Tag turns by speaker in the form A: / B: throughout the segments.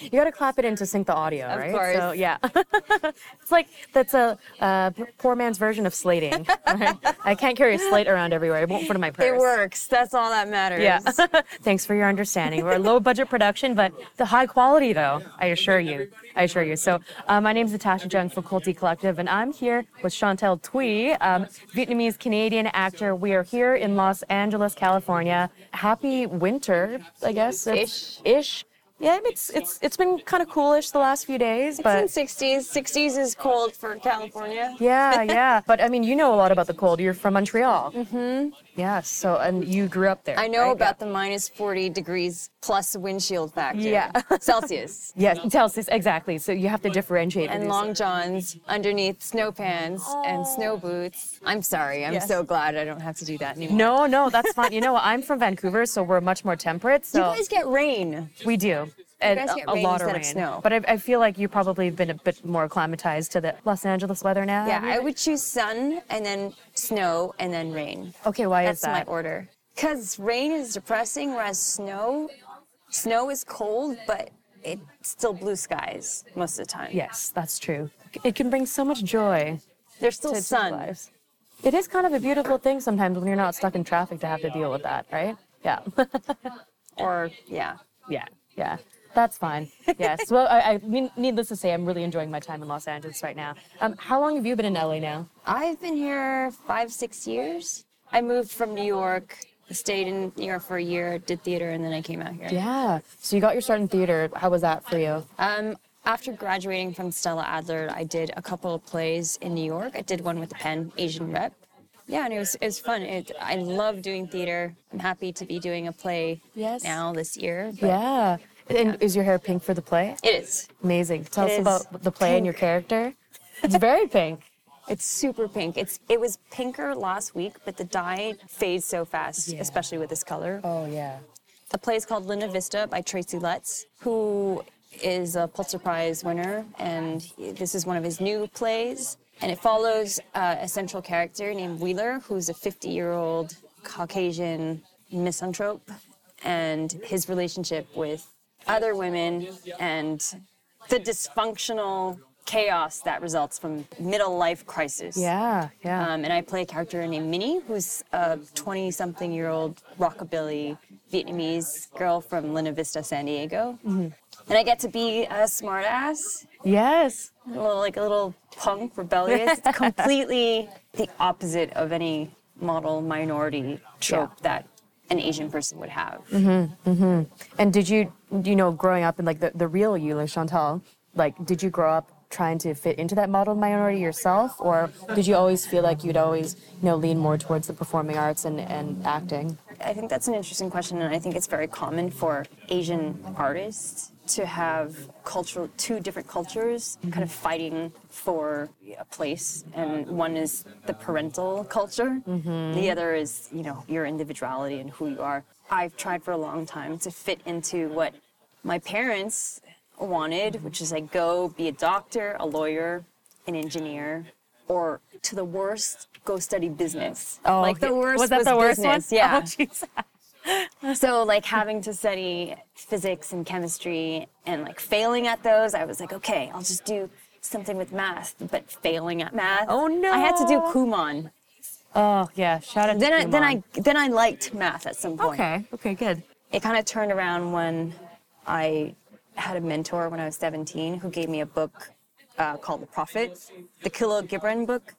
A: You got to clap it in to sync the audio,
B: Of
A: right?
B: course.
A: So yeah, it's like that's a uh, poor man's version of slating. right? I can't carry a slate around everywhere. It won't fit in my purse.
B: It works. That's all that matters.
A: Yeah. Thanks for your understanding. We're a low budget production, but the high quality, though, I assure you. I assure you. So, uh, my name is Natasha Jung for Culty Collective, and I'm here with Chantel Thuy, um, Vietnamese Canadian actor. We are here in Los Angeles, California. Happy winter, I guess. It's- Ish. Yeah, it's it's it's been kind of coolish the last few days, but
B: It's in 60s. 60s is cold for California.
A: yeah, yeah. But I mean, you know a lot about the cold. You're from Montreal. Mm-hmm. Yeah. So, and you grew up there.
B: I know
A: right?
B: about the minus 40 degrees plus windshield factor.
A: Yeah.
B: Celsius.
A: Yeah, Celsius, exactly. So you have to differentiate.
B: And long johns underneath snow pants and snow boots. I'm sorry. I'm
A: Yes.
B: so glad I don't have to do that anymore.
A: No, no, that's fine. You know? I'm from Vancouver, so we're much more temperate. So.
B: You guys get rain.
A: we do. And a, a lot of rain.
B: snow.
A: But I, I feel like you probably have been a bit more acclimatized to the Los Angeles weather now.
B: Yeah. I would choose sun and then snow and then rain.
A: Okay, why
B: That's
A: is that?
B: That's my order. Because rain is depressing, whereas snow, snow is cold, but it's still blue skies most of the time.
A: Yes, that's true. It can bring so much joy
B: There's still
A: to
B: sun.
A: lives. It is kind of a beautiful thing sometimes when you're not stuck in traffic to have to deal with that, right? Yeah.
B: Or, yeah.
A: Yeah, yeah. That's fine. Yes. Well, I, I mean, needless to say, I'm really enjoying my time in Los Angeles right now. Um, how long have you been in LA now?
B: I've been here five, six years. I moved from New York, stayed in New York for a year, did theater, and then I came out here.
A: Yeah. So you got your start in theater. How was that for you?
B: Um, after graduating from Stella Adler, I did a couple of plays in New York. I did one with the Pan Asian Rep. Yeah, and it was it was fun. It, I love doing theater. I'm happy to be doing a play
A: Yes.
B: now this year.
A: Yeah. And is your hair pink for the play?
B: It is.
A: Amazing. Tell
B: It
A: us about the play and your character. It's very pink.
B: It's super pink. It's it was pinker last week, but the dye fades so fast,
A: Yeah.
B: especially with this color.
A: Oh yeah.
B: The play is called Linda Vista by Tracy Letts, who is a Pulitzer Prize winner, and this is one of his new plays. And it follows uh, a central character named Wheeler, who's a 50 year old Caucasian misanthrope, and his relationship with other women and the dysfunctional chaos that results from middle life crisis.
A: Yeah. Yeah.
B: Um, and I play a character named Minnie, who's a 20 something year old rockabilly Vietnamese girl from Linda Vista, San Diego.
A: Mm-hmm.
B: And I get to be a smartass,
A: yes.
B: a little, like a little punk, rebellious. It's completely the opposite of any model minority trope
A: Yeah.
B: that an Asian person would have. Mm-hmm, mm-hmm.
A: And did you, you know, growing up in like the, the real you, like Chantal, like did you grow up trying to fit into that model minority yourself, or did you always feel like you'd always, you know, lean more towards the performing arts and, and acting?
B: I think that's an interesting question, and I think it's very common for Asian artists to have cultural two different cultures kind of fighting for a place, and one is the parental culture, mm-hmm. the other is you know your individuality and who you are. I've tried for a long time to fit into what my parents wanted, which is like go be a doctor, a lawyer, an engineer, or to the worst, go study business. Oh, like the worst
A: was that the worst
B: business.
A: one?
B: Yeah.
A: Oh.
B: So like having to study physics and chemistry and like failing at those, I was like, okay, I'll just do something with math, but failing at math.
A: Oh, no.
B: I had to do Kumon.
A: Oh yeah. Shout out.
B: Then
A: to
B: I then I then I liked math at some point.
A: Okay. Okay. Good.
B: It kind of turned around when I had a mentor when I was 17 who gave me a book uh, called The Prophet, the Khalil Gibran book,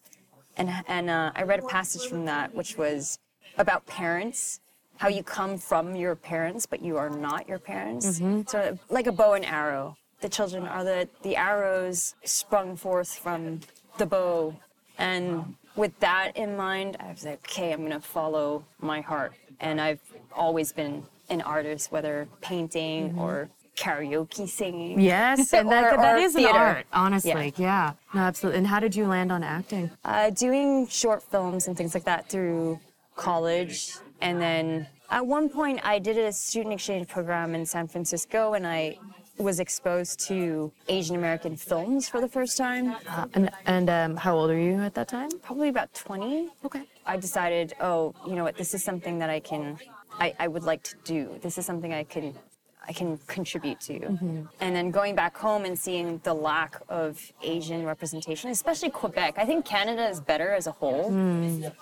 B: and and uh, I read a passage from that which was about parents, how you come from your parents but you are not your parents. So like a bow and arrow, the children are the the arrows sprung forth from the bow, and with that in mind, I was like, okay, I'm gonna follow my heart, and I've always been an artist, whether painting or karaoke singing.
A: Yes, and that,
B: Or-
A: that
B: or
A: is an art, honestly. Yeah. No, absolutely. And how did you land on acting?
B: Uh, doing short films and things like that through college. And then at one point, I did a student exchange program in San Francisco, and I was exposed to Asian American films for the first time.
A: Uh, and and um, how old are you at that time?
B: Probably about 20.
A: Okay.
B: I decided, oh, you know what, this is something that I can, I, I would like to do. This is something I can, I can contribute to. And then going back home and seeing the lack of Asian representation, especially Quebec. I think Canada is better as a whole,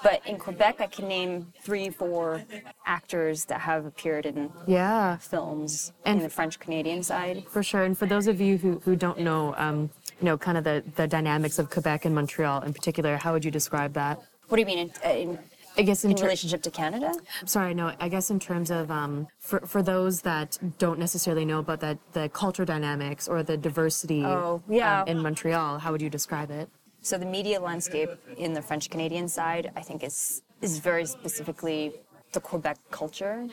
B: but in Quebec, I can name three, four actors that have appeared in
A: Yeah.
B: films
A: And-
B: in the French Canadian side.
A: For sure. And for those of you who, who don't know, um, you know, kind of the, the dynamics of Quebec and Montreal in particular, how would you describe that?
B: What do you mean in, uh, in,
A: I guess in,
B: in
A: ter-
B: relationship to Canada?
A: sorry, no, I guess in terms of um, for for those that don't necessarily know about that the culture dynamics or the diversity
B: Oh, yeah.
A: um, in Montreal, how would you describe it?
B: So the media landscape in the French Canadian side, I think, is is very specifically the Quebec culture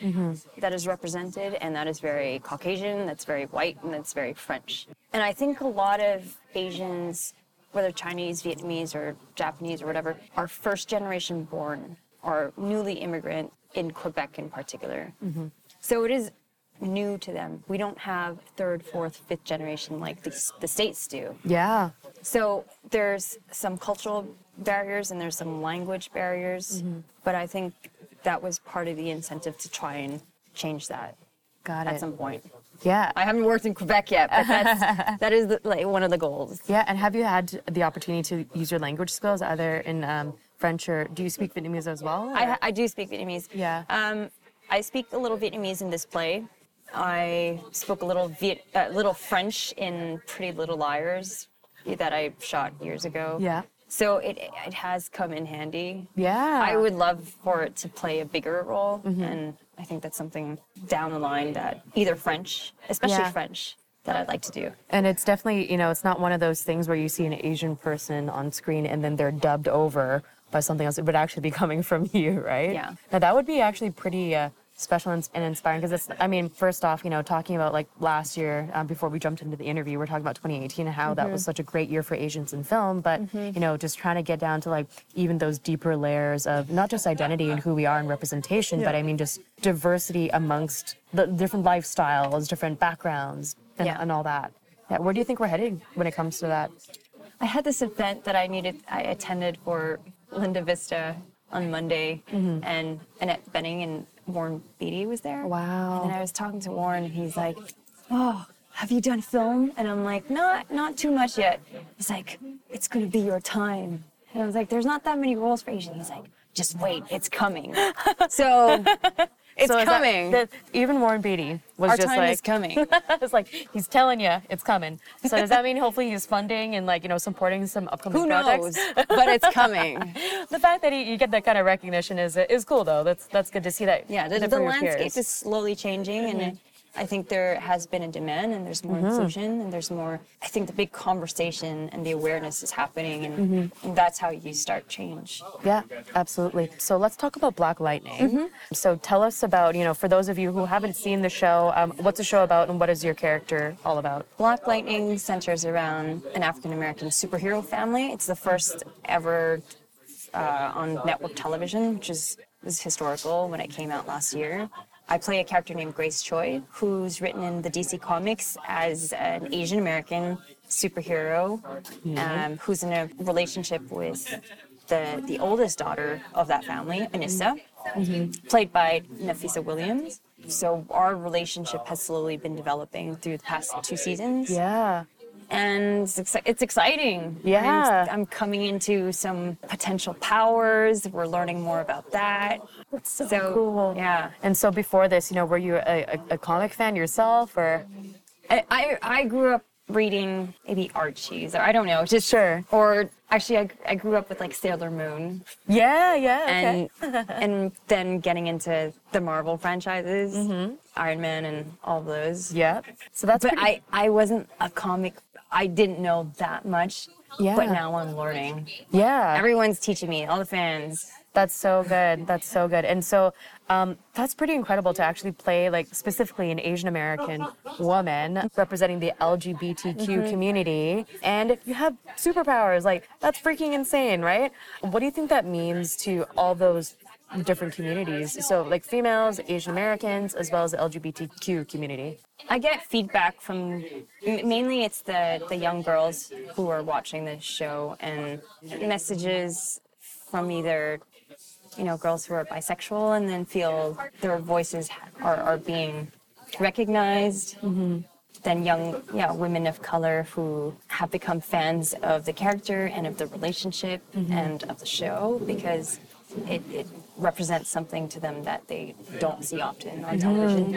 B: that is represented, and that is very Caucasian, that's very white, and that's very French. And I think a lot of Asians, whether Chinese, Vietnamese, or Japanese, or whatever, are first generation born or newly immigrant in Quebec in particular. So it is new to them. We don't have third, fourth, fifth generation like the, the states do.
A: Yeah.
B: So there's some cultural barriers and there's some language barriers, but I think that was part of the incentive to try and change that
A: Got
B: at
A: it.
B: some point.
A: Yeah.
B: I haven't worked in Quebec yet, but that's that is the, like one of the goals.
A: yeah. And have you had the opportunity to use your language skills either in um, French or do you speak Vietnamese as well?
B: I, I do speak Vietnamese.
A: Yeah.
B: Um, I speak a little Vietnamese in this play. I spoke a little Viet, uh, little French in Pretty Little Liars that I shot years ago.
A: Yeah.
B: So it it has come in handy.
A: Yeah.
B: I would love for it to play a bigger role,
A: Mm-hmm.
B: and I think that's something down the line that either French, especially
A: Yeah.
B: French, that I'd like to do.
A: And it's definitely, you know, it's not one of those things where you see an Asian person on screen and then they're dubbed over by something else. It would actually be coming from you, right?
B: Yeah.
A: Now that would be actually pretty uh, special and, and inspiring because it's, I mean, first off, you know, talking about like last year, um, before we jumped into the interview, we're talking about 2018 and how that was such a great year for Asians in film, but, you know, just trying to get down to like even those deeper layers of not just identity and who we are and representation, but I mean, just diversity amongst the different lifestyles, different backgrounds, and,
B: Yeah.
A: and all that. Yeah, where do you think we're heading when it comes to that?
B: I had this event that I needed. I attended for Linda Vista on Monday,
A: Mm-hmm.
B: and Annette Bening and Warren Beatty was there.
A: Wow.
B: And I was talking to Warren, and he's like, "Oh, have you done film?" And I'm like, "Not, not too much yet." He's like, "It's gonna be your time." And I was like, "There's not that many roles for Asian." He's like, "Just wait, it's coming." so it's
A: So is that-
B: coming.
A: that- even Warren Beatty was
B: Our
A: just
B: time
A: like,
B: is coming.
A: it's like he's telling you it's coming. So does that mean hopefully he's funding and like you know supporting some upcoming
B: Who
A: projects?
B: knows? but it's coming.
A: The fact that he, you get that kind of recognition is is cool though. That's that's good to see that.
B: Yeah, the, the landscape
A: peers.
B: is slowly changing, and mm-hmm. it, I think there has been a demand, and there's more inclusion, and there's more. I think the big conversation and the awareness is happening, and, and that's how you start change.
A: Yeah, absolutely. So let's talk about Black Lightning.
B: Mm-hmm.
A: So tell us about you know for those of you who haven't seen the show, um, what's the show about and what is your character all about?
B: Black Lightning centers around an African American superhero family. It's the first ever uh, on network television, which is was historical when it came out last year. I play a character named Grace Choi, who's written in the DC Comics as an Asian American superhero um, who's in a relationship with the the oldest daughter of that family, Anissa, played by Nafessa Williams. So our relationship has slowly been developing through the past two seasons
A: Yeah.
B: And it's, exci- it's exciting.
A: Yeah.
B: I'm, I'm coming into some potential powers. We're learning more about that.
A: That's so,
B: So,
A: cool.
B: yeah.
A: And so before this, you know, were you a, a, a comic fan yourself or?
B: I, I, I grew up reading maybe Archie's or I don't know, just
A: Sure.
B: Or actually, I, I grew up with like Sailor Moon
A: Yeah, yeah. Okay.
B: and and then getting into the Marvel franchises, mm-hmm. Iron Man and all those.
A: yeah. So that's
B: But
A: pretty-
B: I, I wasn't a comic. I didn't know that much.
A: Yeah.
B: But now I'm learning.
A: yeah.
B: Everyone's teaching me, all the fans.
A: That's so good. That's so good. And so um, that's pretty incredible to actually play, like, specifically an Asian American woman representing the LGBTQ community. And you have superpowers. Like, that's freaking insane, right? What do you think that means to all those different communities? So, like, females, Asian Americans, as well as the LGBTQ community.
B: I get feedback from mainly it's the the young girls who are watching this show and messages from either you know girls who are bisexual and then feel their voices are, are being recognized mm-hmm. than young yeah, women of color who have become fans of the character and of the relationship mm-hmm. and of the show because it, it represents something to them that they don't see often on television.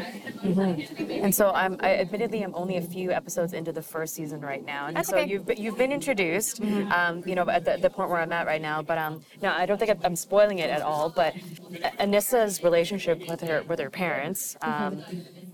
A: And so I'm, I admittedly I'm only a few episodes into the first season right now, and
B: That's
A: so
B: okay.
A: you've been- you've been introduced, um, you know, at the, the point where I'm at right now. But um, no, I don't think I'm- spoiling it at all. But Anissa's relationship with her with her parents um,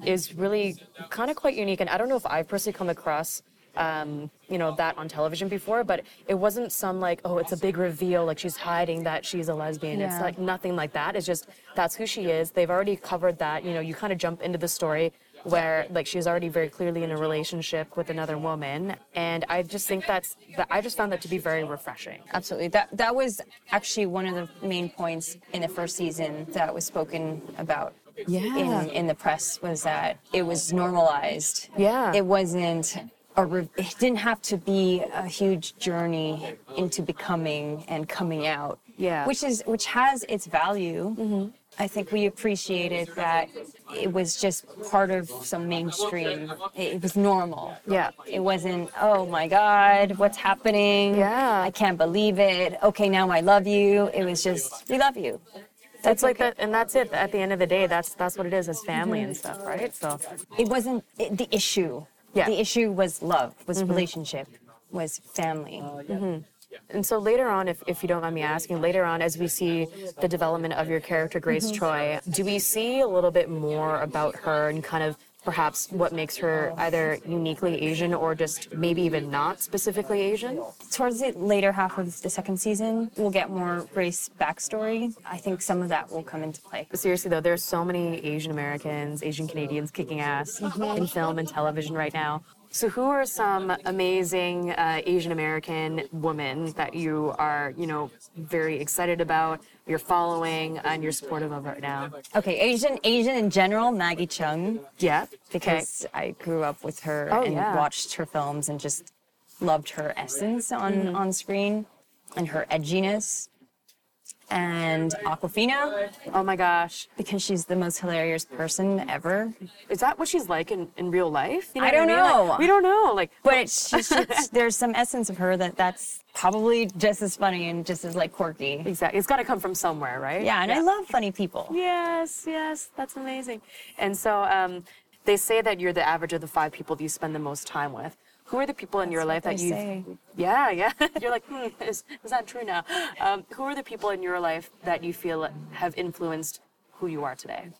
A: is really kind of quite unique, and I don't know if I've personally come across. Um, you know that on television before, but it wasn't some like, oh, it's a big reveal, like she's hiding that she's a lesbian. It's like nothing like that. It's just that's who she is. They've already covered that. You know, you kind of jump into the story where like she's already very clearly in a relationship with another woman, and I just think that's that. I just found that to be very refreshing.
B: Absolutely. That that was actually one of the main points in the first season that was spoken about
A: Yeah.
B: in in the press was that it was normalized.
A: Yeah.
B: It wasn't re- it didn't have to be a huge journey into becoming and coming out.
A: Yeah.
B: Which is which has its value. Mm-hmm. I think we appreciated that it was just part of some mainstream. It, it was normal.
A: Yeah.
B: It wasn't, oh my God, what's happening?
A: Yeah.
B: I can't believe it. Okay, now I love you. It was just, we love you.
A: That's like
B: okay.
A: that, and that's it. At the end of the day, that's that's what it is as family and mm-hmm. stuff, right? So
B: It wasn't the issue.
A: Yeah.
B: The issue was love, was mm-hmm. relationship, was family. Uh, mm-hmm.
A: And so later on, if, if you don't mind me asking, later on, as we see the development of your character, Grace mm-hmm. Choi, do we see a little bit more about her and kind of perhaps what makes her either uniquely Asian or just maybe even not specifically Asian?
B: Towards the later half of the second season, we'll get more race backstory. I think some of that will come into play.
A: Seriously though, there's so many Asian Americans, Asian Canadians kicking ass in film and television right now. So who are some amazing uh, Asian American women that you are, you know, very excited about, you're following, and you're supportive of right now?
B: Okay, Asian Asian in general, Maggie Cheung,
A: Yeah,
B: because I grew up with her
A: Oh,
B: and
A: yeah.
B: watched her films and just loved her essence on on screen and her edginess. And Awkwafina,
A: Oh my gosh.
B: because she's the most hilarious person ever.
A: Is that what she's like in, in real life? You
B: I
A: what
B: don't
A: mean? Like,
B: know.
A: we don't know. Like,
B: But it's just, it's, there's some essence of her that that's probably just as funny and just as like quirky.
A: exactly. It's got to come from somewhere, right?
B: Yeah, and I love funny people.
A: Yes, yes, that's amazing. And so um, they say that you're the average of the five people that you spend the most time with. Who are the people in your life that you? Yeah, yeah. you're like, hmm, is, is that true now? Um, who are the people in your life that you feel have influenced who you are today?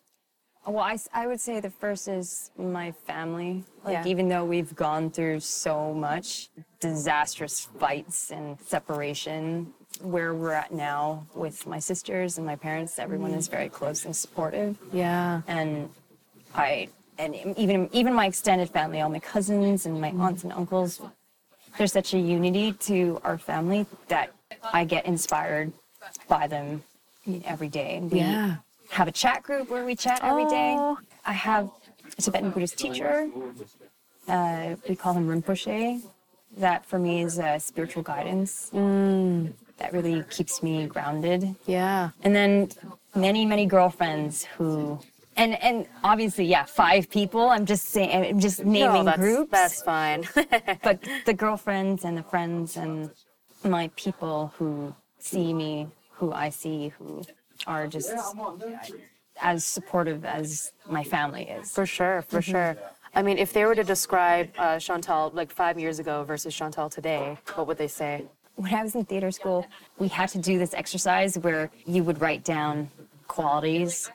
B: Well, i, I would say the first is my family. Like,
A: Yeah.
B: even though we've gone through so much disastrous fights and separation, where we're at now with my sisters and my parents, everyone is very close and supportive.
A: Yeah.
B: And I, and even even my extended family, all my cousins and my aunts and uncles, there's such a unity to our family that I get inspired by them every day. And we
A: Yeah.
B: have a chat group where we chat every day.
A: Oh.
B: I have a Tibetan Buddhist teacher. Uh, we call him Rinpoche. That for me is uh, spiritual guidance. That really keeps me grounded.
A: Yeah.
B: And then many, many girlfriends who, and and obviously, yeah, five people. I'm just saying, I'm just naming
A: no, that's,
B: groups.
A: That's fine.
B: but the girlfriends and the friends and my people who see me, who I see, who are just as supportive as my family is.
A: For sure, for sure. I mean, if they were to describe uh, Chantal like five years ago versus Chantal today, what would they say?
B: When I was in theater school, we had to do this exercise where you would write down qualities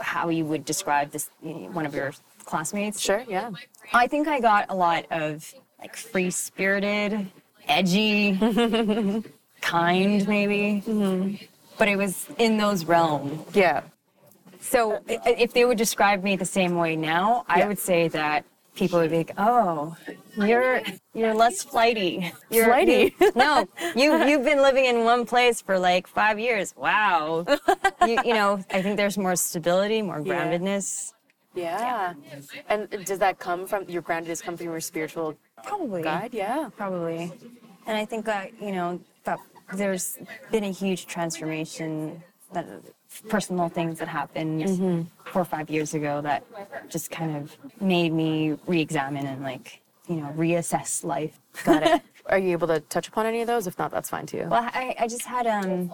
B: how you would describe this one of your classmates.
A: Sure, yeah.
B: I think I got a lot of like free spirited, edgy, kind maybe. Mm-hmm. But it was in those realms.
A: Yeah.
B: So if they would describe me the same way now, I would say that people would be like, "Oh, you're you're less flighty." You're,
A: Flighty?
B: you- no, you you've been living in one place for like five years. Wow. you, you know, I think there's more stability, more
A: Yeah.
B: groundedness.
A: Yeah. And does that come from your groundedness come from your spiritual
B: Probably.
A: guide? Yeah.
B: Probably. And I think that, you know, that there's been a huge transformation that personal things that happened mm-hmm. four or five years ago that just kind of made me re-examine and like you know reassess life.
A: Got it. Are you able to touch upon any of those? If not, that's fine too.
B: Well, I, I just had um,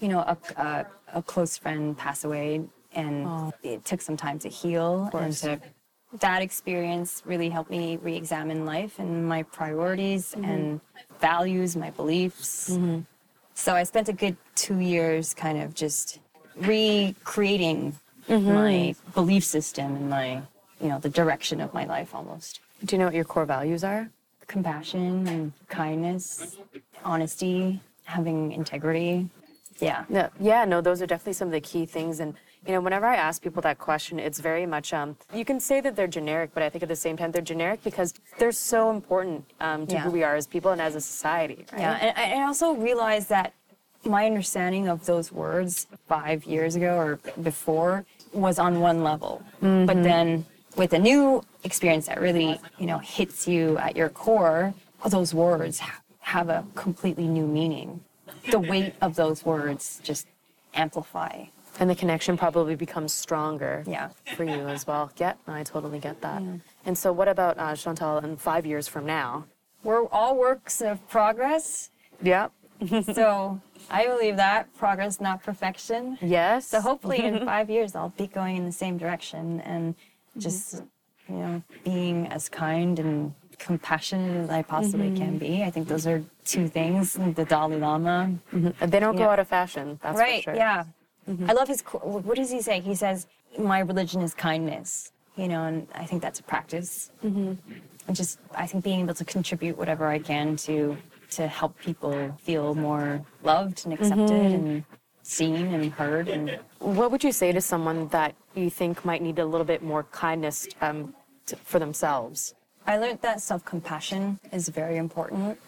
B: you know, a, a, a close friend pass away, and oh. it took some time to heal, and to that experience really helped me re-examine life and my priorities mm-hmm. and values, my beliefs. Mm-hmm. So I spent a good two years kind of just recreating my belief system and my, you know, the direction of my life almost.
A: Do you know what your core values are?
B: Compassion and kindness, honesty, having integrity. Yeah.
A: No, yeah, no, those are definitely some of the key things. And, you know, whenever I ask people that question, it's very much, um, you can say that they're generic, but I think at the same time, they're generic because they're so important um, to
B: Yeah.
A: who we are as people and as a society, right?
B: Yeah, and I also realize that my understanding of those words five years ago or before was on one level, but then with a new experience that really you know hits you at your core, those words have a completely new meaning. The weight of those words just amplify.
A: And the connection probably becomes stronger
B: Yeah.
A: for you as well. Yeah, no, I totally get that. And so, what about uh, Chantal in five years from now?
B: We're all works of progress,
A: Yeah.
B: so I believe that progress, not perfection.
A: Yes.
B: So hopefully in five years I'll be going in the same direction and just you know being as kind and compassionate as I possibly mm-hmm. can be. I think those are two things. The Dalai Lama, mm-hmm.
A: They don't go
B: Yeah.
A: out of fashion. That's
B: right?
A: for sure.
B: Yeah, mm-hmm. I love his. What does he say? He says, "My religion is kindness." You know, and I think that's a practice. Mm-hmm. And just I think being able to contribute whatever I can to to help people feel more loved and accepted and seen and heard and
A: What would you say to someone that you think might need a little bit more kindness um, to, for themselves?
B: I learned that self compassion is very important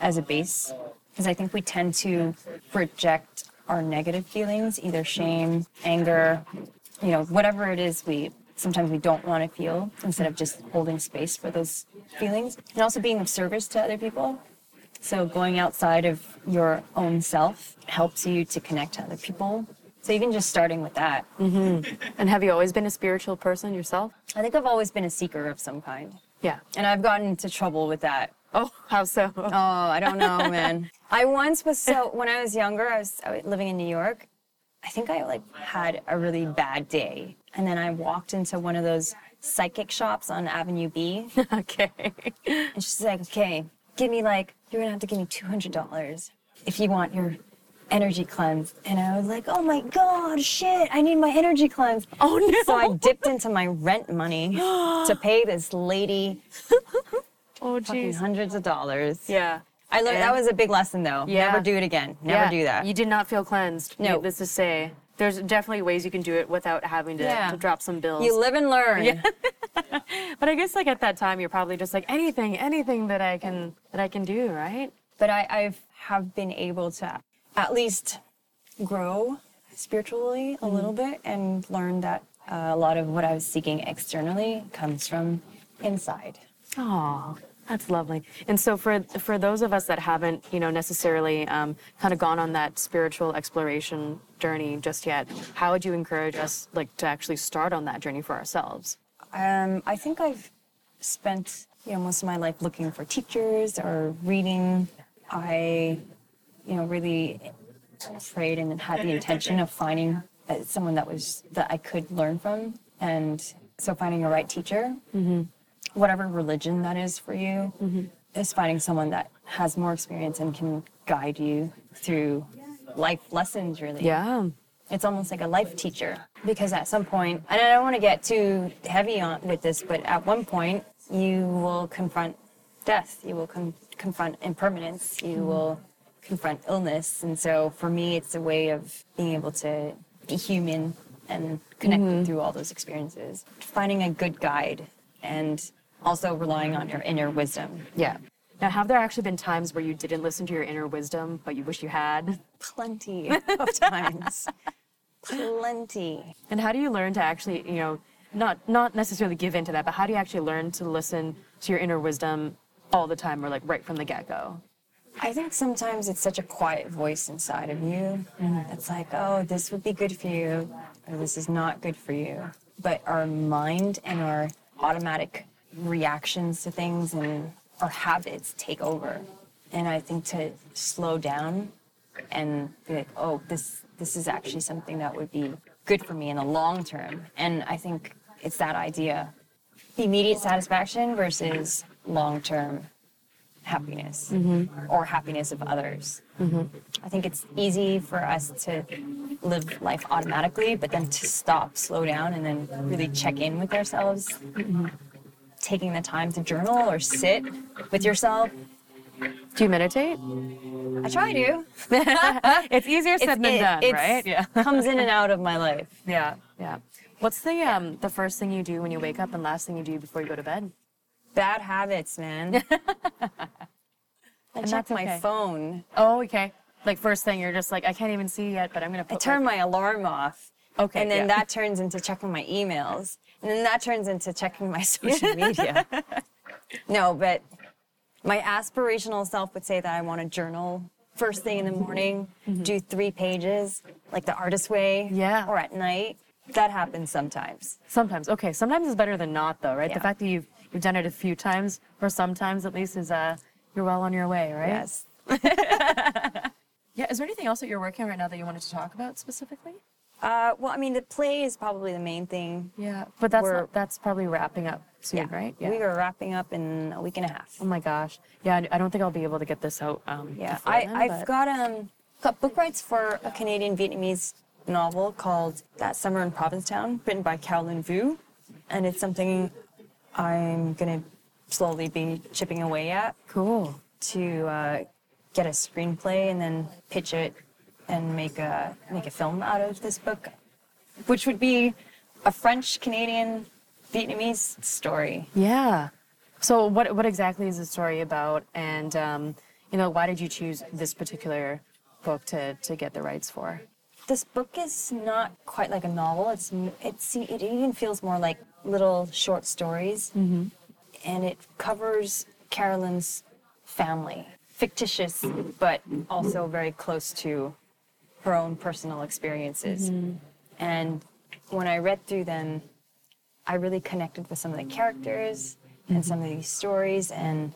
B: as a base because I think we tend to project our negative feelings, either shame, anger, you know, whatever it is we sometimes we don't want to feel instead of just holding space for those feelings and also being of service to other people. So going outside of your own self helps you to connect to other people. So even just starting with that. Mm-hmm.
A: And have you always been a spiritual person yourself?
B: I think I've always been a seeker of some kind.
A: Yeah.
B: And I've gotten into trouble with that.
A: Oh, how so?
B: Oh, I don't know, man. I once was so when I was younger, I was, I was living in New York. I think I like had a really bad day, and then I walked into one of those psychic shops on Avenue B,
A: okay.
B: and she's like, "Okay, give me like you're gonna have to give me two hundred dollars if you want your energy cleanse." And I was like, "Oh my god, shit! I need my energy cleanse."
A: Oh no.
B: So I dipped into my rent money to pay this lady
A: oh jeez.
B: hundreds of dollars.
A: Yeah.
B: I learned that was a big lesson though.
A: Yeah.
B: Never do it again. Never
A: Yeah.
B: do that.
A: You did not feel cleansed.
B: No.
A: Needless to say, there's definitely ways you can do it without having to,
B: Yeah.
A: to drop some bills.
B: You live and learn.
A: Yeah. but I guess like at that time, you're probably just like anything, anything that I can that I can do, right?
B: But I I've have been able to at least grow spiritually a little bit and learn that uh, a lot of what I was seeking externally comes from inside.
A: Oh, that's lovely. And so for for those of us that haven't, you know, necessarily um, kind of gone on that spiritual exploration journey just yet, how would you encourage us like to actually start on that journey for ourselves?
B: Um, I think I've spent you know most of my life looking for teachers or reading. I you know really prayed and had the intention of finding uh, someone that was that I could learn from, and so finding a right teacher, whatever religion that is for you, mm-hmm. is finding someone that has more experience and can guide you through life lessons. Really,
A: Yeah.
B: it's almost like a life teacher because at some point and i don't want to get too heavy on with this but at one point you will confront death you will con- confront impermanence you mm-hmm. will confront illness. And so for me it's a way of being able to be human and connecting mm-hmm. through all those experiences. Finding a good guide and also relying on your inner wisdom
A: Yeah. Now, have there actually been times where you didn't listen to your inner wisdom, but you wish you had?
B: plenty of times plenty
A: And how do you learn to actually, you know, not not necessarily give in to that, but how do you actually learn to listen to your inner wisdom all the time or like right from the get go?
B: I think sometimes it's such a quiet voice inside of you. Mm-hmm. It's like, oh, this would be good for you, or this is not good for you. But our mind and our automatic reactions to things and our habits take over. And I think to slow down and be like, oh, this this is actually something that would be good for me in the long term. And I think it's that idea, immediate satisfaction versus long term happiness mm-hmm. or happiness of others. Mm-hmm. I think it's easy for us to live life automatically, but then to stop, slow down, and then really check in with ourselves. Mm-hmm. Taking the time to journal or sit with yourself.
A: Do you meditate?
B: I try to.
A: It's easier said than
B: it-
A: done,
B: it's-
A: right? Yeah.
B: comes in and out of my life.
A: Yeah. Yeah. What's the um the first thing you do when you wake up and last thing you do before you go to bed?
B: Bad habits, man. I check
A: that's
B: my
A: okay.
B: phone.
A: Oh, okay. Like first thing you're just like I can't even see yet, but I'm gonna
B: I turn
A: my
B: my alarm off.
A: Okay,
B: And then
A: yeah.
B: that turns into checking my emails. And then that turns into checking my social media. no, but my aspirational self would say that I want to journal first thing in the morning, do three pages, like the artist way.
A: Mm-hmm. Yeah.
B: Or at night. That happens sometimes.
A: Sometimes. Okay. Sometimes it's better than not though, right?
B: Yeah.
A: The fact that you've you've done it a few times or sometimes at least is uh you're well on your way, right?
B: Yes.
A: Yeah. Is there anything else that you're working on right now that you wanted to talk about specifically?
B: Uh, well, I mean, the play is probably the main thing.
A: Yeah. But that's not, that's probably wrapping up soon,
B: Yeah.
A: right?
B: We are wrapping up in a week and a half.
A: Oh my gosh. Yeah, I- don't think I'll be able to get this out. Um,
B: Yeah, I,
A: then,
B: I've
A: but-
B: got um got book rights for a Canadian Vietnamese novel called That Summer in Provincetown, written by Carolyn Vu, and it's something I'm gonna slowly be chipping away at
A: cool.
B: to uh, get a screenplay and then pitch it and make a make a film out of this book, which would be a French Canadian Vietnamese story.
A: Yeah. So what what exactly is the story about, and um, you know why did you choose this particular book to to get the rights for?
B: this book is not quite like a novel. It's it's it even feels more like little short stories, and it covers Carolyn's family, fictitious but also very close to her own personal experiences. And when I read through them, I really connected with some of the characters and some of these stories, and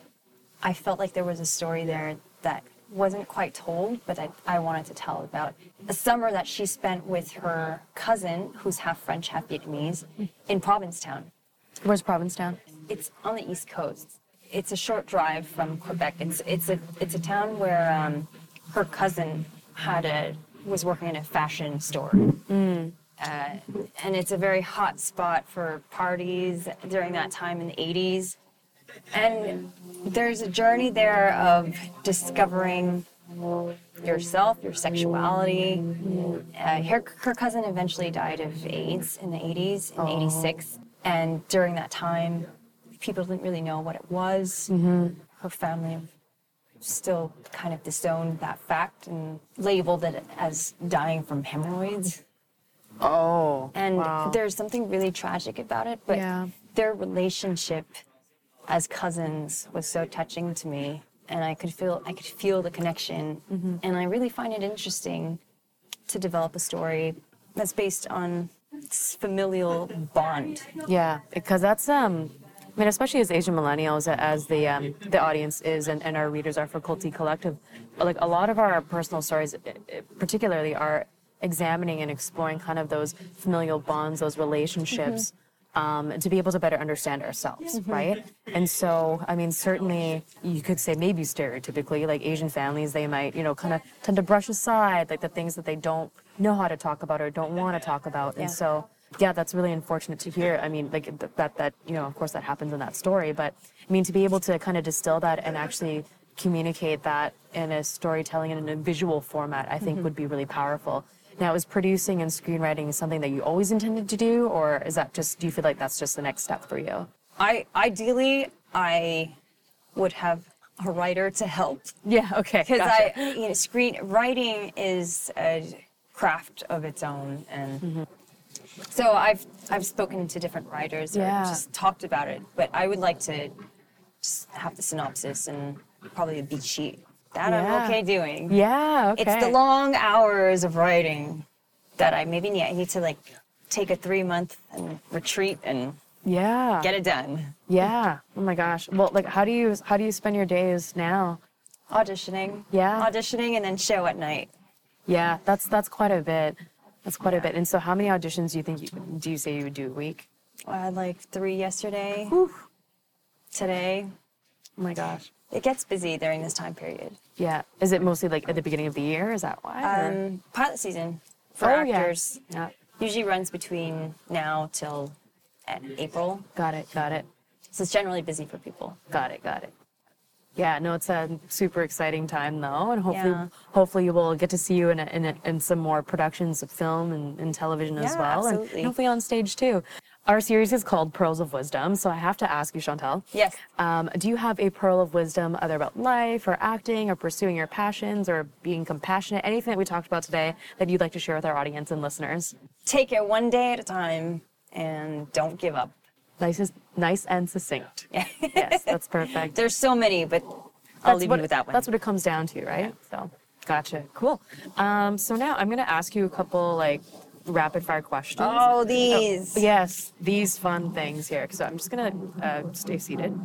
B: I felt like there was a story there that wasn't quite told, but I, I wanted to tell about a summer that she spent with her cousin, who's half French, half Vietnamese, in Provincetown.
A: Where's Provincetown?
B: It's on the East Coast. It's a short drive from Quebec. It's it's a it's a town where um, her cousin had a was working in a fashion store. Uh, and it's a very hot spot for parties during that time in the 80s. And there's a journey there of discovering yourself, your sexuality. Uh, her, her cousin eventually died of AIDS in the 80s, in 86. And during that time, people didn't really know what it was. Her family still kind of disowned that fact and labeled it as dying from hemorrhoids.
A: Oh.
B: And
A: wow.
B: there's something really tragic about it, but
A: Yeah.
B: their relationship as cousins was so touching to me, and I could feel I could feel the connection,
A: Mm-hmm.
B: and I really find it interesting to develop a story that's based on familial bond.
A: Yeah, because that's um, I mean, especially as Asian millennials, as the um, the audience is and, and our readers are for Culty Collective, like a lot of our personal stories, eh, eh, particularly, are examining and exploring kind of those familial bonds, those relationships. Um, to be able to better understand ourselves, right? And so, I mean, certainly you could say maybe stereotypically, like Asian families, they might, you know, kind of tend to brush aside like the things that they don't know how to talk about or don't want to talk about. And
B: Yeah.
A: so, yeah, that's really unfortunate to hear. I mean, like th- that that you know, of course, that happens in that story. But I mean, to be able to kind of distill that and actually communicate that in a storytelling and in a visual format, I think mm-hmm. would be really powerful. Now, is producing and screenwriting something that you always intended to do, or is that just? Do you feel like that's just the next step for you?
B: I ideally I would have a writer to help
A: Yeah. Okay.
B: because I, you know, screen writing is a craft of its own, and mm-hmm. So I've I've spoken to different writers or
A: Yeah.
B: just talked about it. But I would like to just have the synopsis and probably a beat sheet That
A: Yeah.
B: I'm okay doing.
A: Yeah. Okay.
B: It's the long hours of writing that I maybe need. I need to like take a three month and retreat and
A: Yeah.
B: get it done.
A: Yeah. Oh my gosh. Well, like, how do you how do you spend your days now?
B: Auditioning.
A: Yeah.
B: Auditioning and then show at night.
A: Yeah, that's that's quite a bit. That's quite a bit. And so, how many auditions do you think you do you say you would do a week?
B: I had like three yesterday. Whew. Today.
A: Oh my gosh.
B: It gets busy during this time period.
A: Yeah. Is it mostly like at the beginning of the year? Is that why?
B: Um, pilot season for
A: oh yeah.
B: actors
A: Yeah.
B: usually runs between now till uh, April.
A: Got it. Got it.
B: So it's generally busy for people.
A: Got it. Got it. Yeah, no, it's a super exciting time though, and hopefully,
B: Yeah.
A: hopefully you will get to see you in a, in, a, in some more productions of film and, and television as well, and-
B: absolutely.
A: and hopefully on stage too. Our series is called Pearls of Wisdom, so I have to ask you, Chantel.
B: Yes.
A: Um, do you have a pearl of wisdom, either about life or acting or pursuing your passions or being compassionate? Anything that we talked about today that you'd like to share with our audience and listeners?
B: Take it one day at a time and don't give up.
A: Nice, is- nice and succinct. yes, that's perfect.
B: There's so many, but I'll
A: That's
B: leave
A: what,
B: you with that one.
A: That's what it comes down to, right? So, gotcha. Cool. Um, so now I'm gonna ask you a couple like rapid fire questions.
B: oh, these.
A: Yes, these fun things here. So I'm just gonna uh, stay seated.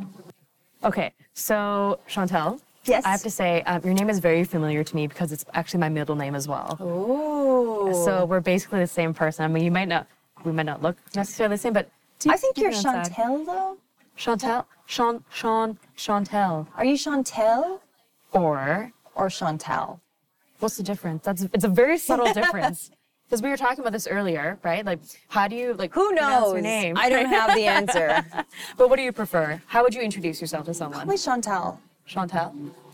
A: Okay, so Chantel.
B: Yes.
A: I have to say, um, your name is very familiar to me because it's actually my middle name as well.
B: Ooh.
A: So we're basically the same person. I mean, you might not, we might not look necessarily the same, but
B: I think
A: you
B: you're? Chantel, though.
A: Chantel, Sean, Sean, Chantel,
B: Are you Chantel
A: or
B: or Chantal?
A: What's the difference? That's it's a very subtle difference. Because we were talking about this earlier, right? Like, how do you like
B: Who
A: pronounce
B: knows?
A: your name?
B: I don't have the answer.
A: But what do you prefer? How would you introduce yourself to someone?
B: Probably Chantel.
A: Chantel.